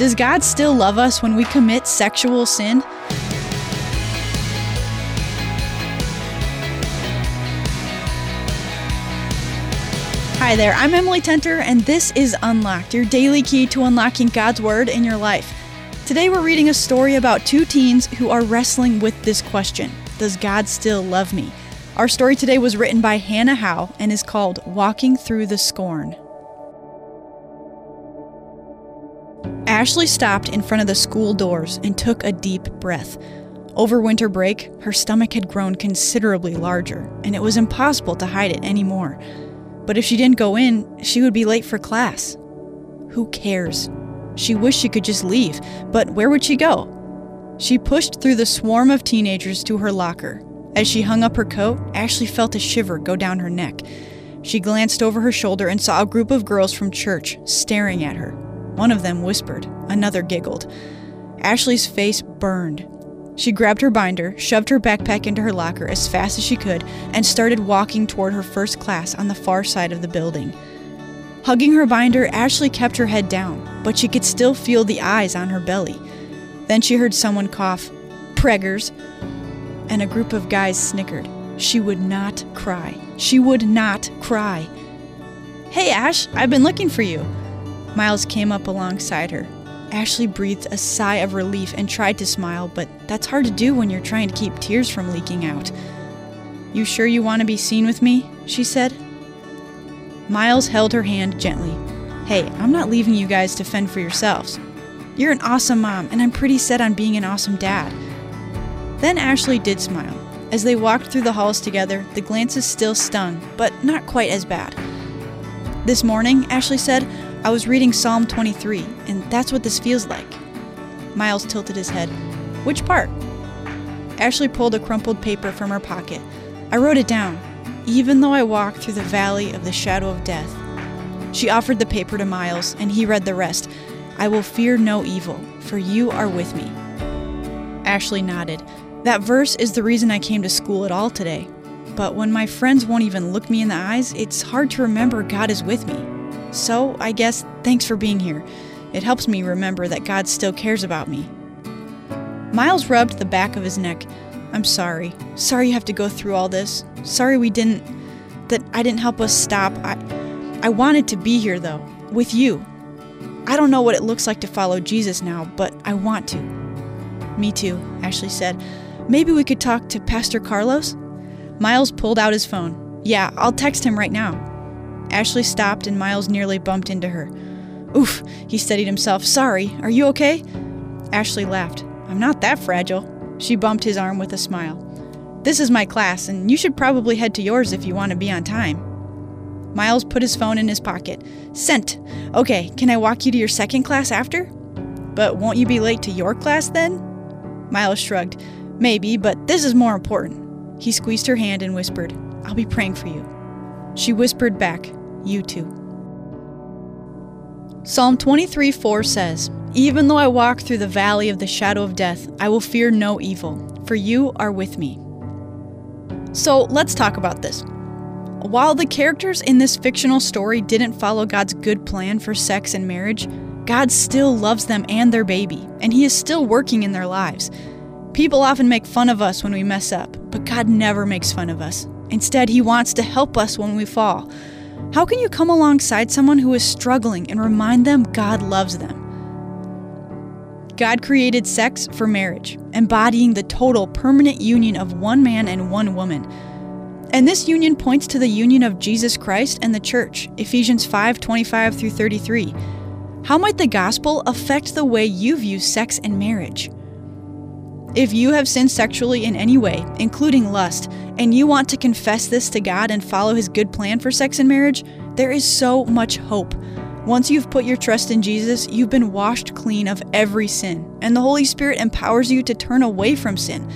Does God still love us when we commit sexual sin? Hi there, I'm Emily Tenter, and this is Unlocked, your daily key to unlocking God's Word in your life. Today we're reading a story about two teens who are wrestling with this question Does God still love me? Our story today was written by Hannah Howe and is called Walking Through the Scorn. Ashley stopped in front of the school doors and took a deep breath. Over winter break, her stomach had grown considerably larger, and it was impossible to hide it anymore. But if she didn't go in, she would be late for class. Who cares? She wished she could just leave, but where would she go? She pushed through the swarm of teenagers to her locker. As she hung up her coat, Ashley felt a shiver go down her neck. She glanced over her shoulder and saw a group of girls from church staring at her. One of them whispered, another giggled. Ashley's face burned. She grabbed her binder, shoved her backpack into her locker as fast as she could, and started walking toward her first class on the far side of the building. Hugging her binder, Ashley kept her head down, but she could still feel the eyes on her belly. Then she heard someone cough, Preggers, and a group of guys snickered. She would not cry. She would not cry. Hey, Ash, I've been looking for you. Miles came up alongside her. Ashley breathed a sigh of relief and tried to smile, but that's hard to do when you're trying to keep tears from leaking out. You sure you want to be seen with me? she said. Miles held her hand gently. Hey, I'm not leaving you guys to fend for yourselves. You're an awesome mom, and I'm pretty set on being an awesome dad. Then Ashley did smile. As they walked through the halls together, the glances still stung, but not quite as bad. This morning, Ashley said, I was reading Psalm 23, and that's what this feels like. Miles tilted his head. Which part? Ashley pulled a crumpled paper from her pocket. I wrote it down. Even though I walk through the valley of the shadow of death. She offered the paper to Miles, and he read the rest. I will fear no evil, for you are with me. Ashley nodded. That verse is the reason I came to school at all today. But when my friends won't even look me in the eyes, it's hard to remember God is with me. So, I guess thanks for being here. It helps me remember that God still cares about me. Miles rubbed the back of his neck. I'm sorry. Sorry you have to go through all this. Sorry we didn't that I didn't help us stop. I I wanted to be here though, with you. I don't know what it looks like to follow Jesus now, but I want to. Me too, Ashley said. Maybe we could talk to Pastor Carlos? Miles pulled out his phone. Yeah, I'll text him right now. Ashley stopped and Miles nearly bumped into her. Oof, he steadied himself. Sorry, are you okay? Ashley laughed. I'm not that fragile. She bumped his arm with a smile. This is my class, and you should probably head to yours if you want to be on time. Miles put his phone in his pocket. Sent. Okay, can I walk you to your second class after? But won't you be late to your class then? Miles shrugged. Maybe, but this is more important. He squeezed her hand and whispered, I'll be praying for you. She whispered back, You too. Psalm 23 4 says, Even though I walk through the valley of the shadow of death, I will fear no evil, for you are with me. So let's talk about this. While the characters in this fictional story didn't follow God's good plan for sex and marriage, God still loves them and their baby, and He is still working in their lives. People often make fun of us when we mess up, but God never makes fun of us. Instead, He wants to help us when we fall. How can you come alongside someone who is struggling and remind them God loves them? God created sex for marriage, embodying the total permanent union of one man and one woman. And this union points to the union of Jesus Christ and the church, Ephesians 5 25 through 33. How might the gospel affect the way you view sex and marriage? If you have sinned sexually in any way, including lust, and you want to confess this to God and follow His good plan for sex and marriage, there is so much hope. Once you've put your trust in Jesus, you've been washed clean of every sin, and the Holy Spirit empowers you to turn away from sin.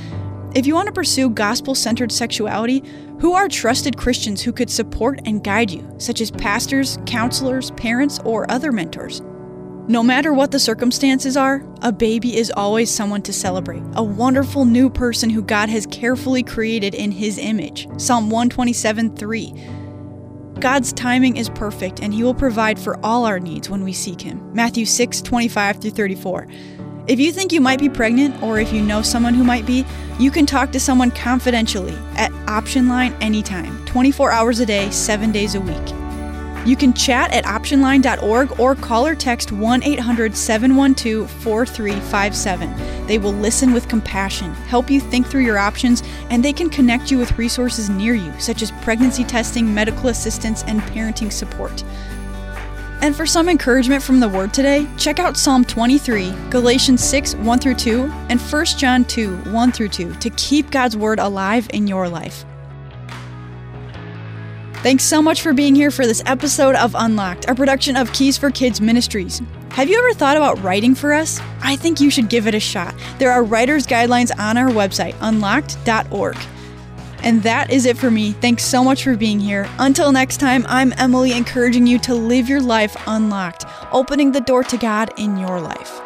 If you want to pursue gospel centered sexuality, who are trusted Christians who could support and guide you, such as pastors, counselors, parents, or other mentors? No matter what the circumstances are, a baby is always someone to celebrate, a wonderful new person who God has carefully created in His image. Psalm 127 3. God's timing is perfect and he will provide for all our needs when we seek him. Matthew 6, 25 through 34. If you think you might be pregnant or if you know someone who might be, you can talk to someone confidentially at Option Line anytime, 24 hours a day, 7 days a week. You can chat at optionline.org or call or text 1 800 712 4357. They will listen with compassion, help you think through your options, and they can connect you with resources near you, such as pregnancy testing, medical assistance, and parenting support. And for some encouragement from the Word today, check out Psalm 23, Galatians 6 1 through 2, and 1 John 2 1 through 2 to keep God's Word alive in your life. Thanks so much for being here for this episode of Unlocked, a production of Keys for Kids Ministries. Have you ever thought about writing for us? I think you should give it a shot. There are writer's guidelines on our website, unlocked.org. And that is it for me. Thanks so much for being here. Until next time, I'm Emily, encouraging you to live your life unlocked, opening the door to God in your life.